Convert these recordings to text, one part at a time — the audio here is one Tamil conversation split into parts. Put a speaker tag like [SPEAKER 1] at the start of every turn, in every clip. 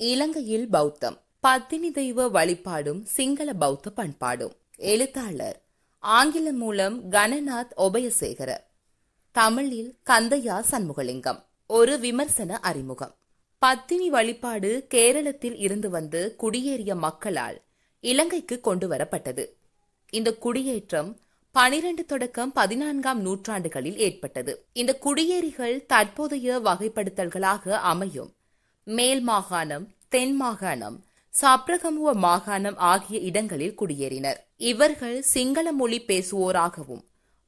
[SPEAKER 1] இலங்கையில் பௌத்தம். பத்தினி தெய்வ வழிபாடும் சிங்கள பௌத்த பண்பாடும். எழுத்தாளர். ஆங்கிலம் மூலம் கணநாத் ஒபயசேகர தமிழில் கந்தையா சண்முகலிங்கம். ஒரு விமர்சன அறிமுகம். பத்தினி வழிபாடு கேரளத்தில் இருந்து வந்து குடியேறிய மக்களால் இலங்கைக்கு கொண்டு வரப்பட்டது இந்த குடியேற்றம் பனிரெண்டு தொடக்கம் பதினான்காம் நூற்றாண்டுகளில் ஏற்பட்டது. இந்த குடியேறிகள் தற்போதைய வகைப்படுத்தல்களாக அமையும். மேல் மாகாணம் தென் மாகாணம் சப்ரகமுவ மாகாணம் ஆகிய இடங்களில் குடியேறினர். இவர்கள் சிங்கள மொழி பேசுவோராகவும்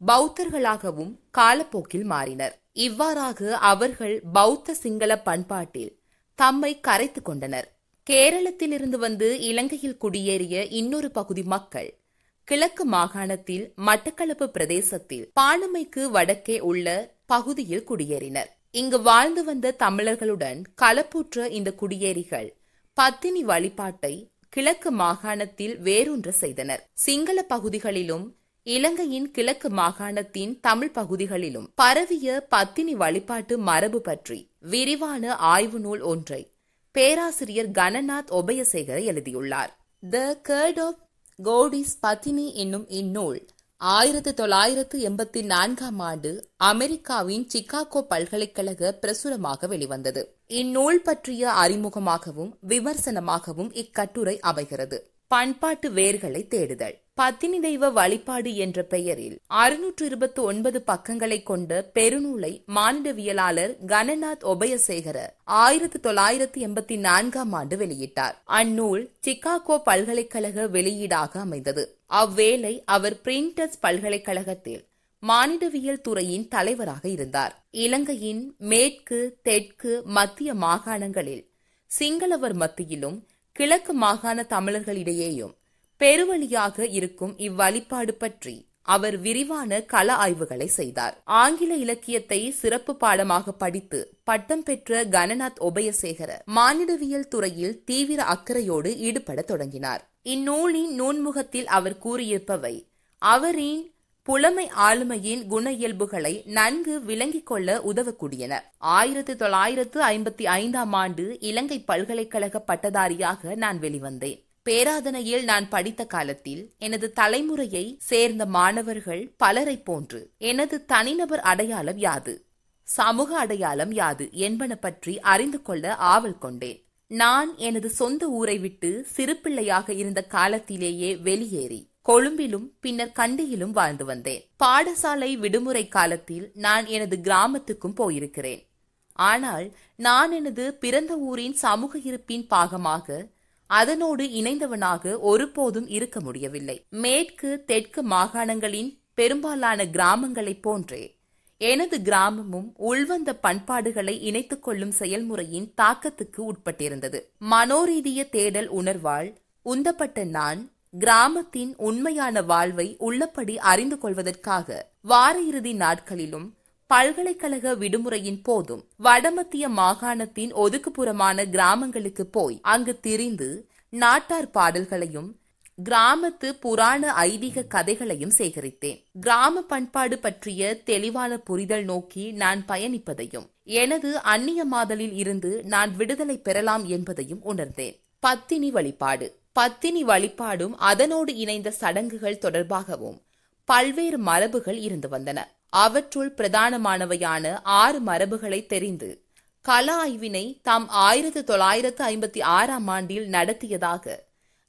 [SPEAKER 1] பௌத்தர்களாகவும் காலப்போக்கில் மாறினர். இவ்வாறாக அவர்கள் பௌத்த சிங்கள பண்பாட்டில் தம்மை கரைத்துக் கொண்டனர். கேரளத்திலிருந்து வந்து இலங்கையில் குடியேறிய இன்னொரு பகுதி மக்கள் கிழக்கு மாகாணத்தில் மட்டக்களப்பு பிரதேசத்தில் பாணமைக்கு வடக்கே உள்ள பகுதியில் குடியேறினர். இங்கு வாழ்ந்து வந்த தமிழர்களுடன் களப்புற்ற இந்த குடியேறிகள் பத்தினி வழிபாட்டை கிழக்கு மாகாணத்தில் வேரூன்ற செய்தனர். சிங்கள பகுதிகளிலும் இலங்கையின் கிழக்கு மாகாணத்தின் தமிழ் பகுதிகளிலும் பரவிய பத்தினி வழிபாட்டு மரபு பற்றி விரிவான ஆய்வு நூல் ஒன்றை பேராசிரியர் கணநாத் ஒபயசேகர எழுதியுள்ளார். த கர்ட் ஆஃப் கோடிஸ் பத்தினி என்னும் இந்நூல் ஆயிரத்தி தொள்ளாயிரத்து எண்பத்தி நான்காம் ஆண்டு அமெரிக்காவின் சிகாகோ பல்கலைக்கழக பிரசுரமாக வெளிவந்தது. இந்நூல் பற்றிய அறிமுகமாகவும் விமர்சனமாகவும் இக்கட்டுரை அமைகிறது. பண்பாட்டு வேர்களை தேடுதல். பத்தினி தெய்வ வழிபாடு என்ற பெயரில் அறுநூற்று இருபத்தி ஒன்பது பக்கங்களை கொண்ட பெருநூலை மானிடவியலாளர் கணநாத் ஒபயசேகர ஆயிரத்தி தொள்ளாயிரத்தி எண்பத்தி நான்காம் ஆண்டு வெளியிட்டார். அந்நூல் சிகாகோ பல்கலைக்கழக வெளியீடாக அமைந்தது. அவ்வேளை அவர் பிரிண்டர்ஸ் பல்கலைக்கழகத்தில் மானிடவியல் துறையின் தலைவராக இருந்தார். இலங்கையின் மேற்கு தெற்கு மத்திய மாகாணங்களில் சிங்களவர் மத்தியிலும் கிழக்கு மாகாண தமிழர்களிடையேயும் பெருவழியாக இருக்கும் இவ்வழிபாடு பற்றி அவர் விரிவான கள ஆய்வுகளை செய்தார். ஆங்கில இலக்கியத்தை சிறப்பு பாடமாக படித்து பட்டம் பெற்ற கணநாத் ஒபயசேகர மானிடவியல் துறையில் தீவிர அக்கறையோடு ஈடுபட தொடங்கினார். இந்நூலின் நூன்முகத்தில் அவர் கூறியிருப்பவை அவரின் புலமை ஆளுமையின் குண இயல்புகளை நன்கு விளங்கிக் கொள்ள உதவக்கூடியன. ஆயிரத்தி தொள்ளாயிரத்து ஐம்பத்தி ஐந்தாம் ஆண்டு இலங்கை பல்கலைக்கழக பட்டதாரியாக நான் வெளிவந்தேன். பேராதனையில் நான் படித்த காலத்தில் எனது தலைமுறையை சேர்ந்த மாணவர்கள் பலரை போன்று எனது தனிநபர் அடையாளம் யாது சமூக அடையாளம் யாது என்பன பற்றி அறிந்து கொள்ள ஆவல் கொண்டேன். நான் எனது சொந்த ஊரை விட்டு சிறுபிள்ளையாக இருந்த காலத்திலேயே வெளியேறி கொழும்பிலும் பின்னர் கண்டியிலும் வாழ்ந்து வந்தேன். பாடசாலை விடுமுறை காலத்தில் நான் எனது கிராமத்துக்கும் போயிருக்கிறேன். ஆனால் நான் எனது பிறந்த ஊரின் சமூக இருப்பின் பாகமாக அதனோடு இணைந்தவனாக ஒருபோதும் இருக்க முடியவில்லை. மேற்கு தெற்கு மாகாணங்களின் பெரும்பாலான கிராமங்களைப் போன்றே எனது கிராமமும் உள்வந்த பண்பாடுகளை இணைத்துக் கொள்ளும் செயல்முறையின் தாக்கத்துக்கு உட்பட்டிருந்தது. மனோரீதிய தேடல் உணர்வால் உந்தப்பட்ட நான் கிராமத்தின் உண்மையான வாழ்வை உள்ளபடி அறிந்து கொள்வதற்காக வார இறுதி நாட்களிலும் பல்கலைக்கழக விடுமுறையின் போதும் வடமத்திய மாகாணத்தின் ஒதுக்குப்புறமான கிராமங்களுக்கு போய் அங்கு திரிந்து நாட்டார் பாடல்களையும் கிராமத்து புராண ஐதீக கதைகளையும் சேகரித்தேன். கிராம பண்பாடு பற்றிய தெளிவான புரிதல் நோக்கி நான் பயணிப்பதையும் எனது அந்நிய மாதலில் இருந்து நான் விடுதலை பெறலாம் என்பதையும் உணர்ந்தேன். பத்தினி வழிபாடு. பத்தினி வழிபாடும் அதனோடு இணைந்த சடங்குகள் தொடர்பாகவும் பல்வேறு மரபுகள் இருந்து வந்தன. அவற்றுள் பிரதானமானவையான ஆறு மரபுகளை தெரிந்து கல ஆய்வினை தாம் ஆயிரத்தி தொள்ளாயிரத்து ஐம்பத்தி ஆறாம் ஆண்டில் நடத்தியதாக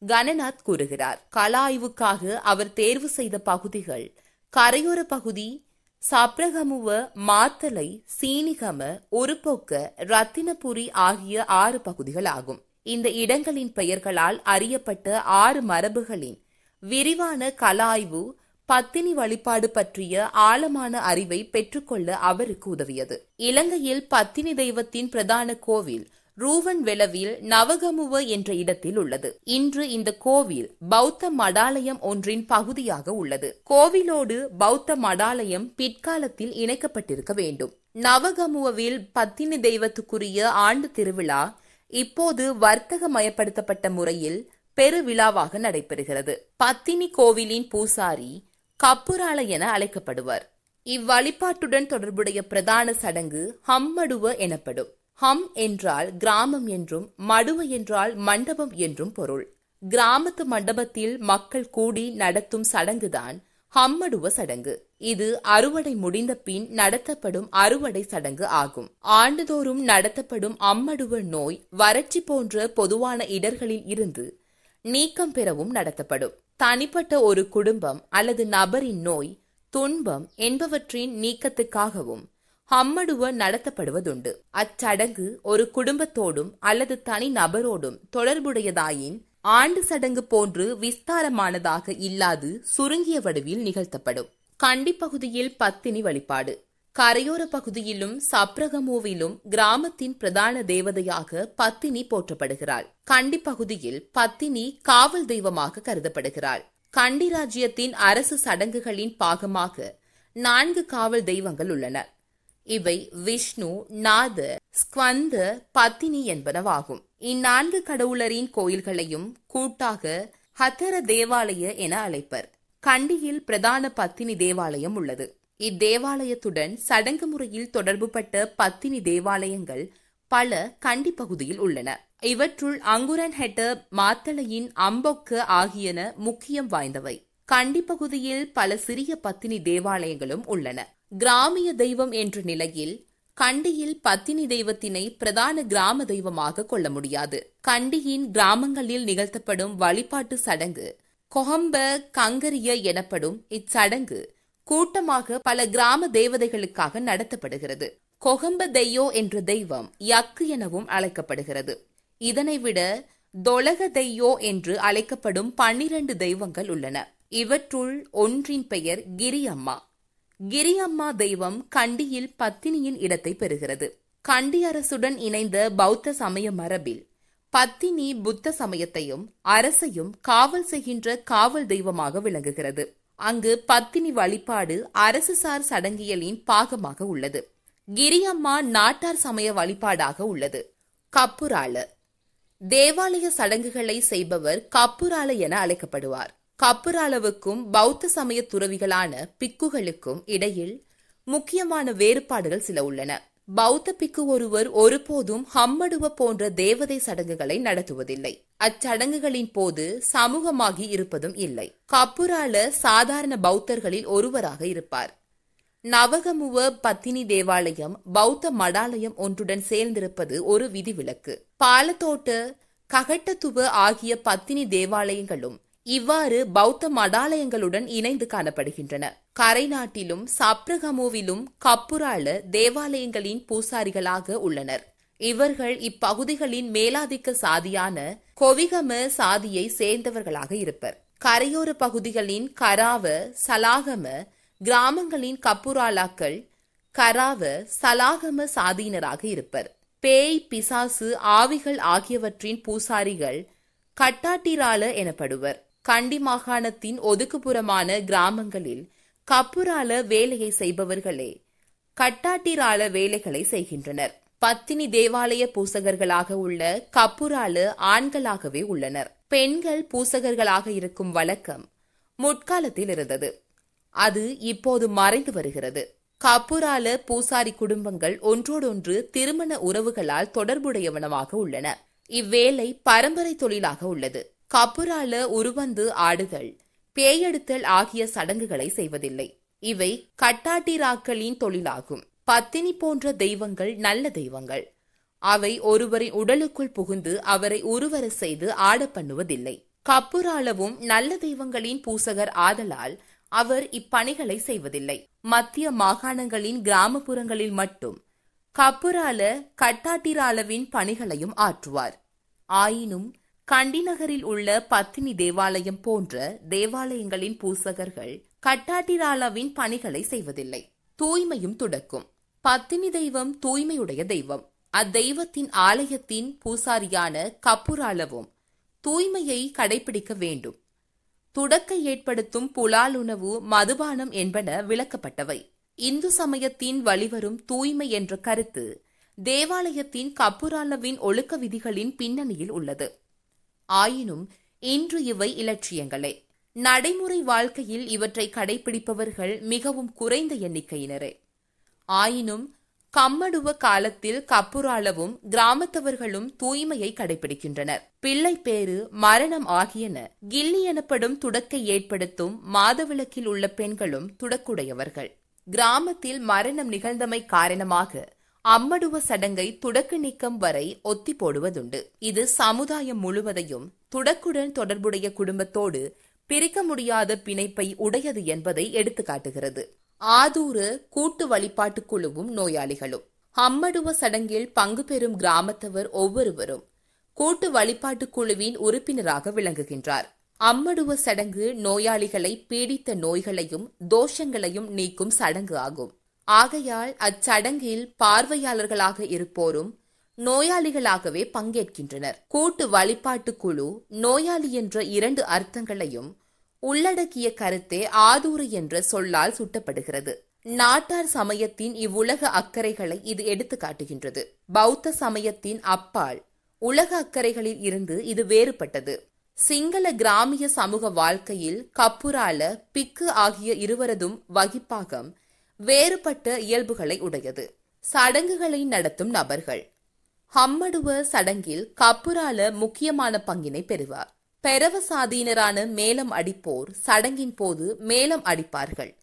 [SPEAKER 1] கணநாத் கூறுகிறார். கல ஆய்வுக்காக அவர் தேர்வு செய்த பகுதிகள் கரையோர பகுதி சப்ரகமுவ மாத்தலை சீனிகம ஒருபோக்க ரத்தினபுரி ஆகிய ஆறு பகுதிகள் ஆகும். இந்த இடங்களின் பெயர்களால் அறியப்பட்ட ஆறு மரபுகளின் விரிவான கலாய்வு பத்தினி வழிபாடு பற்றிய ஆழமான அறிவை பெற்றுக்கொள்ள அவருக்கு உதவியது. இலங்கையில் பத்தினி தெய்வத்தின் பிரதான கோவில் ரூவன் வெளவில் நவகமுவ என்ற இடத்தில் உள்ளது. இன்று இந்த கோவில் பௌத்த மடாலயம் ஒன்றின் பகுதியாக உள்ளது. கோவிலோடு பௌத்த மடாலயம் பிற்காலத்தில் இணைக்கப்பட்டிருக்க வேண்டும். நவகமுவில் பத்தினி தெய்வத்துக்குரிய ஆண்டு திருவிழா இப்போது வர்த்தகமயப்படுத்தப்பட்ட முறையில் பெருவிழாவாக நடைபெறுகிறது. பத்தினி கோவிலின் பூசாரி கப்புரால என அழைக்கப்படுவர். இவ்வழிபாட்டுடன் தொடர்புடைய பிரதான சடங்கு ஹம்மடுவ எனப்படும். ஹம் என்றால் கிராமம் என்றும் மடுவ என்றால் மண்டபம் என்றும் பொருள். கிராமத்து மண்டபத்தில் மக்கள் கூடி நடத்தும் சடங்குதான் ஹம்மடுவ சடங்கு. இது அறுவடை முடிந்த பின் நடத்தப்படும் அறுவடை சடங்கு ஆகும். ஆண்டுதோறும் நடத்தப்படும் அம்மடுவ நோய் வறட்சி போன்ற பொதுவான இடர்களில் இருந்து நீக்கம் பெறவும் நடத்தப்படும். தனிப்பட்ட ஒரு குடும்பம் அல்லது நபரின் நோய் துன்பம் என்பவற்றின் நீக்கத்துக்காகவும் ஹம்மடுவ நடத்தப்படுவதுண்டு. அச்சடங்கு ஒரு குடும்பத்தோடும் அல்லது தனி நபரோடும் தொடர்புடையதாயின் ஆண்டு சடங்கு போன்று விஸ்தாரமானதாக இல்லாது சுருங்கிய வடிவில் நிகழ்த்தப்படும். கண்டிப்பகுதியில் பத்தினி வழிபாடு. கரையோர பகுதியிலும் சப்ரகமோவிலும் கிராமத்தின் பிரதான தேவதையாக பத்தினி போற்றப்படுகிறாள். கண்டி பகுதியில் பத்தினி காவல் தெய்வமாக கருதப்படுகிறாள். கண்டி ராஜ்யத்தின் அரசு சடங்குகளின் பாகமாக நான்கு காவல் தெய்வங்கள் உள்ளன. இவை விஷ்ணு நாத ஸ்கந்த பத்தினி என்பனவாகும். இந்நான்கு கடவுளரின் கோயில்களையும் கூட்டாக ஹத்தர தேவாலய என அழைப்பர். கண்டியில் பிரதான பத்தினி தேவாலயம் உள்ளது. இத்தேவாலயத்துடன் சடங்கு முறையில் தொடர்புபட்ட பத்தினி தேவாலயங்கள் பல கண்டி பகுதியில் உள்ளன. இவற்றுள் அங்குரன் ஹெட்ட மாத்தளையின் அம்பொக்க ஆகியன முக்கியம் வாய்ந்தவை. கண்டி பகுதியில் பல சிறிய பத்தினி தேவாலயங்களும் உள்ளன. கிராமிய தெய்வம் என்ற நிலையில் கண்டியில் பத்தினி தெய்வத்தினை பிரதான கிராம தெய்வமாக கொள்ள முடியாது. கண்டியின் கிராமங்களில் நிகழ்த்தப்படும் வழிபாட்டு சடங்கு கொஹம்ப கங்கரிய எனப்படும் இச்சடங்கு கூட்டமாக பல கிராம தேவதைகளுக்காக நடத்தப்படுகிறது. கொகம்ப தெய்யோ என்ற தெய்வம் யக்கு எனவும் அழைக்கப்படுகிறது. இதனை விட தொலக தெய்யோ என்று அழைக்கப்படும் பன்னிரண்டு தெய்வங்கள் உள்ளன. இவற்றுள் ஒன்றின் பெயர் கிரியம்மா. கிரியம்மா தெய்வம் கண்டியில் பத்தினியின் இடத்தை பெறுகிறது. கண்டி அரசுடன் இணைந்த பௌத்த சமய மரபில் பத்தினி புத்த சமயத்தையும் அரசையும் காவல் செய்கின்ற காவல் தெய்வமாக விளங்குகிறது. அங்கு பத்தினி வழிபாடு அரசுசார் சடங்கியலின் பாகமாக உள்ளது. கிரியம்மா நாட்டார் சமய வழிபாடாக உள்ளது. கப்புராள தேவாலய சடங்குகளை செய்பவர் கப்புராள என அழைக்கப்படுவார். கப்புராளவுக்கும் பௌத்த சமய துறவிகளான பிக்குகளுக்கும் இடையில் முக்கியமான வேறுபாடுகள் சில உள்ளன. பௌத்த பிக்கு ஒருவர் ஒருபோதும் ஹம்மடுவ போன்ற தேவதை சடங்குகளை நடத்துவதில்லை. அச்சடங்குகளின் போது சமூகமாகி இருப்பதும் இல்லை. கப்புரால சாதாரண பௌத்தர்களில் ஒருவராக இருப்பார். நவகமுவ பத்தினி தேவாலயம் பௌத்த மடாலயம் ஒன்றுடன் சேர்ந்திருப்பது ஒரு விதிவிலக்கு. பாலத்தோட்ட ககட்டத்துவ ஆகிய பத்தினி தேவாலயங்களும் இவ்வாறு பௌத்த மடாலயங்களுடன் இணைந்து காணப்படுகின்றன. கரை நாட்டிலும் சப்ரகமுவிலும் கப்புரால தேவாலயங்களின் பூசாரிகளாக உள்ளனர். இவர்கள் இப்பகுதிகளின் மேலாதிக்க சாதியான கொவிகம சாதியை சேர்ந்தவர்களாக இருப்பர். கரையோர பகுதிகளின் கராவ சலாகம கிராமங்களின் கப்புராலாக்கள் கராவ சலாகம சாதியினராக இருப்பர். பேய் பிசாசு ஆவிகள் ஆகியவற்றின் பூசாரிகள் கட்டாட்டிரால எனப்படுவர். கண்டி மாகாணத்தின் ஒதுக்குப்புறமான கிராமங்களில் கப்புரால வேலையை செய்பவர்களே கட்டாட்டிரால வேலைகளை செய்கின்றனர். பத்தினி தேவாலய பூசகர்களாக உள்ள கப்புரால ஆண்களாகவே உள்ளனர். பெண்கள் பூசகர்களாக இருக்கும் வழக்கம் முற்காலத்தில் இருந்தது. அது இப்போது மறைந்து வருகிறது. கப்புரால பூசாரி குடும்பங்கள் ஒன்றோடொன்று திருமண உறவுகளால் தொடர்புடையவனமாக உள்ளன. இவ்வேலை பரம்பரை தொழிலாக உள்ளது. கப்புரால உருவந்து ஆடுதல் பேயெடுத்தல் ஆகிய சடங்குகளை செய்வதில்லை. இவை கட்டாட்டிராக்களின் தொழிலாகும். பத்தினி போன்ற தெய்வங்கள் நல்ல தெய்வங்கள். அவை ஒருவரின் உடலுக்குள் புகுந்து அவரை உருவர செய்து ஆட பண்ணுவதில்லை. கப்புராலவும் நல்ல தெய்வங்களின் பூசகர் ஆதலால் அவர் இப்பணிகளை செய்வதில்லை. மத்திய மாகாணங்களின் கிராமப்புறங்களில் மட்டும் கப்புரால கட்டாட்டிராலவின் பணிகளையும் ஆற்றுவார். ஆயினும் கண்டி நகரில் உள்ள பத்தினி தேவாலயம் போன்ற தேவாலயங்களின் பூசகர்கள் கட்டாட்டிராலாவின் பணிகளை செய்வதில்லை. தூய்மையும் துடக்கும். பத்தினி தெய்வம் தூய்மையுடைய தெய்வம். அத்தெய்வத்தின் ஆலயத்தின் பூசாரியான கப்புராலவும் தூய்மையை கடைபிடிக்க வேண்டும். துடக்க ஏற்படுத்தும் புலால் உணவு மதுபானம் என்பன விளக்கப்பட்டவை. இந்து சமயத்தின் வழிவரும் தூய்மை என்ற கருத்து தேவாலயத்தின் கப்புராலவின் ஒழுக்க விதிகளின் பின்னணியில் உள்ளது. ஆயினும் இன்று இவை இலட்சியங்களே. நடைமுறை வாழ்க்கையில் இவற்றை கடைபிடிப்பவர்கள் மிகவும் குறைந்த எண்ணிக்கையினரே. ஆயினும் கம்மடுவ காலத்தில் கப்புராளவும் கிராமத்தவர்களும் தூய்மையை கடைபிடிக்கின்றனர் பிள்ளை பேரு மரணம் ஆகியன கில்லி எனப்படும் துடக்கை ஏற்படுத்தும் மாதவிளக்கில் உள்ள பெண்களும் துடக்குடையவர்கள். கிராமத்தில் மரணம் நிகழ்ந்தமை காரணமாக அம்மடுவ சடங்கை துடக்கு நீக்கம் வரை ஒத்தி போடுவதுண்டு இது சமுதாயம் முழுவதையும் துடக்குடன் தொடர்புடைய குடும்பத்தோடு பிரிக்க முடியாத பிணைப்பை உடையது என்பதை எடுத்துக்காட்டுகிறது. ஆதூறு கூட்டு வழிபாட்டுக் குழுவும் நோயாளிகளும். அம்மடுவ சடங்கில் பங்கு பெறும் கிராமத்தவர் ஒவ்வொருவரும் கூட்டு வழிபாட்டுக் குழுவின் உறுப்பினராக விளங்குகின்றார். அம்மடுவ சடங்கு நோயாளிகளை பீடித்த நோய்களையும் தோஷங்களையும் நீக்கும் சடங்கு ஆகும். ஆகையால் அச்சடங்கில் பார்வையாளர்களாக இருப்போரும் நோயாளிகளாகவே பங்கேற்கின்றனர். கூட்டு வழிபாட்டு குழு நோயாளி என்ற இரண்டு அர்த்தங்களையும் உள்ளடக்கிய கருத்தே ஆதூறு என்ற சொல்லால் சுட்டப்படுகிறது. நாட்டார் சமயத்தின் இவ்வுலக அக்கறைகளை இது எடுத்து காட்டுகின்றது. பௌத்த சமயத்தின் அப்பால் உலக அக்கறைகளில் இருந்து இது வேறுபட்டது. சிங்கள கிராமிய சமூக வாழ்க்கையில் கப்புரால பிக்கு ஆகிய இருவரதும் வகிப்பாகம் வேறுபட்ட இயல்புகளை உடையது. சடங்குகளை நடத்தும் நபர்கள். ஹம்மடுவ சடங்கில் கப்புரால முக்கியமான பங்கினை பெறுவார். பெரவ சாதியினரான மேலம் அடிப்போர் சடங்கின் போது மேலம் அடிப்பார்கள்.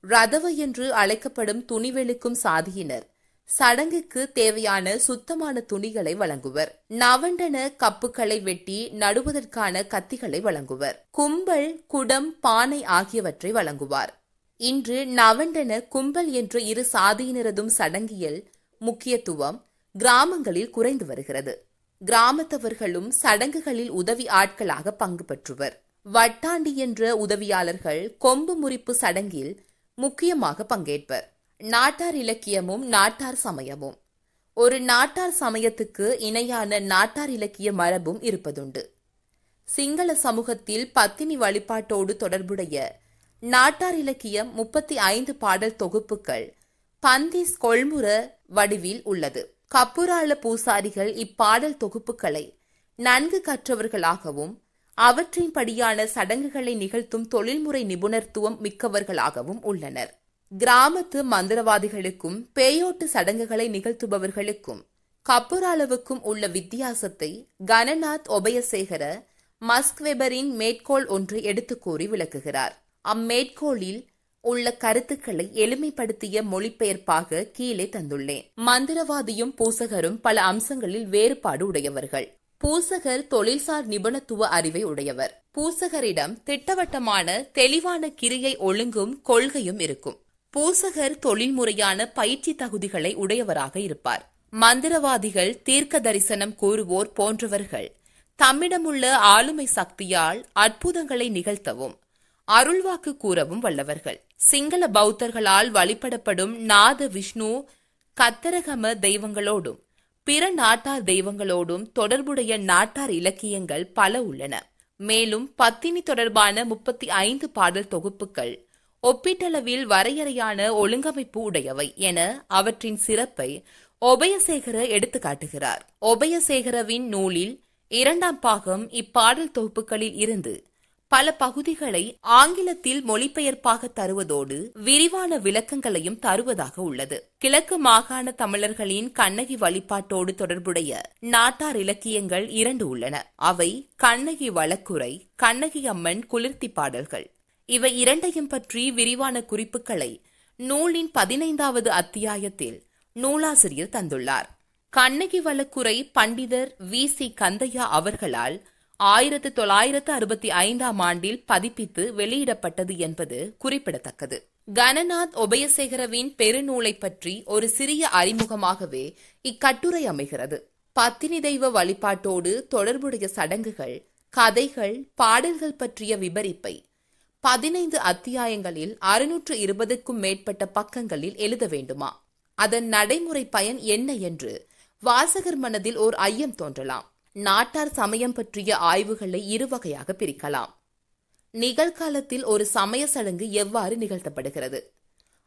[SPEAKER 1] ரதவ என்று அழைக்கப்படும் துணிவெளுக்கும் சாதியினர் சடங்குக்கு தேவையான சுத்தமான துணிகளை வழங்குவர். நவண்டன கப்புகளை வெட்டி நடுவதற்கான கத்திகளை வழங்குவர். கும்பல் குடம் பானை ஆகியவற்றை வழங்குவார். இன்று நவண்டன கும்பல் என்ற இரு சாதியினரதும் சடங்கியல் முக்கியத்துவம் கிராமங்களில் குறைந்து வருகிறது. கிராமத்தவர்களும் சடங்குகளில் உதவி ஆட்களாக பங்கு பெற்றுவர். வட்டாண்டி என்ற உதவியாளர்கள் கொம்பு முறிப்பு சடங்கில் முக்கியமாக பங்கேற்பர். நாட்டார் இலக்கியமும் நாட்டார் சமயமும். ஒரு நாட்டார் சமயத்துக்கு இணையான நாட்டார் இலக்கிய மரபும் இருப்பதுண்டு. சிங்கள சமூகத்தில் பத்தினி வழிபாட்டோடு தொடர்புடைய நாட்டார் இலக்கியம் முப்பத்தி ஐந்து பாடல் தொகுப்புகள் பந்திஸ் கொள்முற வடிவில் உள்ளது. கப்புராள பூசாரிகள் இப்பாடல் தொகுப்புகளை நன்கு கற்றவர்களாகவும் அவற்றின்படியான சடங்குகளை நிகழ்த்தும் தொழில்முறை நிபுணத்துவம் மிக்கவர்களாகவும் உள்ளனர். கிராமத்து மந்திரவாதிகளுக்கும் பேயோட்டு சடங்குகளை நிகழ்த்துபவர்களுக்கும் கப்புராளவுக்கும் உள்ள வித்தியாசத்தை கணநாத் ஒபயசேகர மஸ்க்வெபரின் மேற்கோள் ஒன்று எடுத்துக்கூறி விளக்குகிறார். அம்மேற்கோளில் உள்ள கருத்துக்களை எளிமைப்படுத்திய மொழிபெயர்ப்பாக கீழே தந்துள்ளேன். மந்திரவாதியும் பூசகரும் பல அம்சங்களில் வேறுபாடு உடையவர்கள். பூசகர் தொழில்சார் நிபுணத்துவ அறிவை உடையவர். பூசகரிடம் திட்டவட்டமான தெளிவான கிரியை ஒழுங்கும் கொள்கையும் இருக்கும். பூசகர் தொழில்முறையான பயிற்சி தகுதிகளை உடையவராக இருப்பார். மந்திரவாதிகள் தீர்க்க தரிசனம் கூறுவோர் போன்றவர்கள். தம்மிடமுள்ள ஆளுமை சக்தியால் அற்புதங்களை நிகழ்த்தவும். அருள்வாக்கு கூறவும் வல்லவர்கள். சிங்கள பௌத்தர்களால் வழிபடப்படும் நாத விஷ்ணு கத்தரகம தெய்வங்களோடும் பிற நாட்டார் தெய்வங்களோடும் தொடர்புடைய நாட்டார் இலக்கியங்கள் பல உள்ளன. மேலும் பத்தினி தொடர்பான முப்பத்தி ஐந்து பாடல் தொகுப்புகள் ஒப்பீட்டளவில் வரையறையான ஒழுங்கமைப்பு உடையவை என அவற்றின் சிறப்பை ஒபயசேகர எடுத்து காட்டுகிறார் ஒபயசேகரவின் நூலில் இரண்டாம் பாகம் இப்பாடல் தொகுப்புகளில் இருந்து பல பகுதிகளை ஆங்கிலத்தில் மொழிபெயர்ப்பாக தருவதோடு விரிவான விளக்கங்களையும் தருவதாக உள்ளது. கிழக்கு மாகாண தமிழர்களின் கண்ணகி வழிபாட்டோடு தொடர்புடைய நாட்டார் இலக்கியங்கள் இரண்டு உள்ளன. அவை கண்ணகி வழக்குரை கண்ணகி அம்மன் குளிர்த்தி பாடல்கள். இவை இரண்டையும் பற்றி விரிவான குறிப்புகளை நூலின் பதினைந்தாவது அத்தியாயத்தில் நூலாசிரியர் தந்துள்ளார். கண்ணகி வழக்குரை பண்டிதர் வி. சி. கந்தையா அவர்களால் ஆயிரத்து தொள்ளாயிரத்து அறுபத்தி ஐந்தாம் ஆண்டில் பதிப்பித்து வெளியிடப்பட்டது என்பது குறிப்பிடத்தக்கது. கணநாத் ஒபயசேகரவின் பெருநூலை பற்றி ஒரு சிறிய அறிமுகமாகவே இக்கட்டுரை அமைகிறது. பத்தினி தெய்வ வழிபாட்டோடு தொடர்புடைய சடங்குகள் கதைகள் பாடல்கள் பற்றிய விபரிப்பை பதினைந்து அத்தியாயங்களில் அறுநூற்று இருபதுக்கும் மேற்பட்ட பக்கங்களில் எழுத வேண்டுமா? அதன் நடைமுறை பயன் என்ன என்று வாசகர் மனதில் ஓர் ஐயம் தோன்றலாம். நாட்டார் சமயம் பற்றிய ஆய்வுகளை இருவகையாக பிரிக்கலாம். நிகழ்காலத்தில் ஒரு சமய சடங்கு எவ்வாறு நிகழ்த்தப்படுகிறது?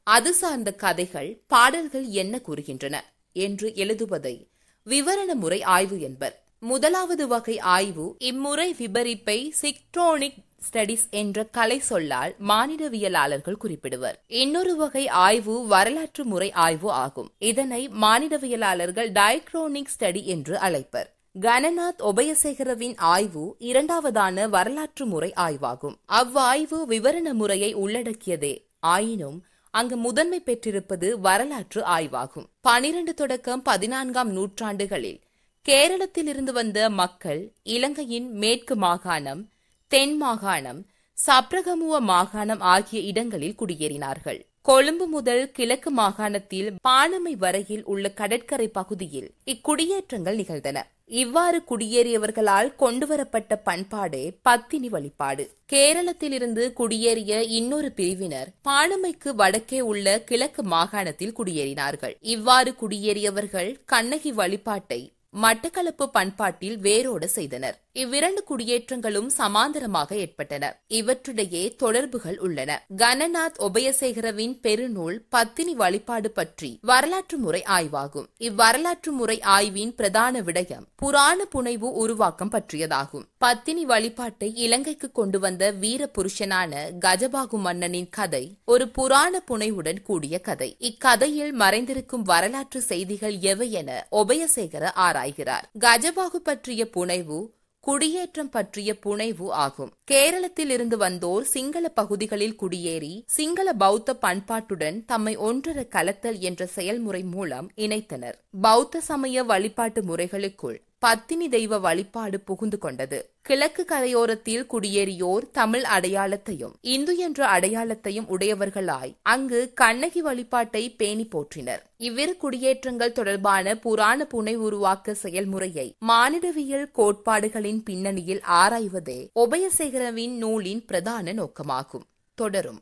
[SPEAKER 1] அது சார்ந்த கதைகள் பாடல்கள் என்ன கூறுகின்றன? என்று எழுதுவதை விவரண முறை ஆய்வு என்பர். முதலாவது வகை ஆய்வு இம்முறை விபரிப்பை சிக்ட்ரோனிக் ஸ்டடிஸ் என்ற கலை சொல்லால் மானிடவியலாளர்கள் குறிப்பிடுவர். இன்னொரு வகை ஆய்வு வரலாற்று முறை ஆய்வு ஆகும். இதனை மானிடவியலாளர்கள் டயக்ரோனிக் ஸ்டடி என்று அழைப்பர். கணநாத் ஒபயசேகரவின் ஆய்வு இரண்டாவதான வரலாற்று முறை ஆய்வாகும். அவ்வாய்வு விவரண முறையை உள்ளடக்கியதே. ஆயினும் அங்கு முதன்மை பெற்றிருப்பது வரலாற்று ஆய்வாகும். பனிரெண்டு தொடக்கம் பதினான்காம் நூற்றாண்டுகளில் கேரளத்தில் இருந்து வந்த மக்கள் இலங்கையின் மேற்கு மாகாணம் தென் மாகாணம் சப்ரகமுவ மாகாணம் ஆகிய இடங்களில் குடியேறினார்கள். கொழும்பு முதல் கிழக்கு மாகாணத்தில் பானமை வரையில் உள்ள கடற்கரை பகுதியில் இக்குடியேற்றங்கள் நிகழ்ந்தன. இவ்வாறு குடியேறியவர்களால் கொண்டுவரப்பட்ட பண்பாடே பத்தினி வழிபாடு. கேரளத்திலிருந்து குடியேறிய இன்னொரு பிரிவினர் பாலமைக்கு வடக்கே உள்ள கிழக்கு மாகாணத்தில் குடியேறினார்கள். இவ்வாறு குடியேறியவர்கள் கண்ணகி வழிபாட்டை மட்டக்களப்பு பண்பாட்டில் வேரோட செய்தனர். இவ்விரண்டு குடியேற்றங்களும் சமாந்தரமாக ஏற்பட்டன. இவற்றிடையே தொடர்புகள் உள்ளன. கணநாத் ஒபயசேகரவின் பெருநூல் பத்தினி வழிபாடு பற்றி வரலாற்று முறை ஆய்வாகும். இவ்வரலாற்று முறை ஆய்வின் பிரதான விடயம் புராண புனைவு உருவாக்கம் பற்றியதாகும். பத்தினி வழிபாட்டை இலங்கைக்கு கொண்டு வந்த வீர புருஷனான கஜபாகு மன்னனின் கதை ஒரு புராண புனைவுடன் கூடிய கதை. இக்கதையில் மறைந்திருக்கும் வரலாற்று செய்திகள் எவை என ஒபயசேகர ஆராய்கிறார். கஜபாகு பற்றிய புனைவு குடியேற்றம் பற்றிய புனைவு ஆகும். கேரளத்தில் இருந்து வந்தோர் சிங்கள பகுதிகளில் குடியேறி சிங்கள பௌத்த பண்பாட்டுடன் தம்மை ஒன்றர கலத்தல் என்ற செயல்முறை மூலம் இணைத்தனர். பௌத்த சமய வழிபாட்டு முறைகளுக்குள் பத்தினி தெய்வ வழிபாடு புகுந்து கொண்டது. கிழக்கு கரையோரத்தில் குடியேறியோர் தமிழ் அடையாளத்தையும் இந்து என்ற அடையாளத்தையும் உடையவர்களாய் அங்கு கண்ணகி வழிபாட்டை பேணி போற்றினர். இவ்விரு குடியேற்றங்கள் தொடர்பான புராண புனை உருவாக்க செயல்முறையை மானிடவியல் கோட்பாடுகளின் பின்னணியில் ஆராய்வதே ஒபயசேகரவின் நூலின் பிரதான நோக்கமாகும். தொடரும்.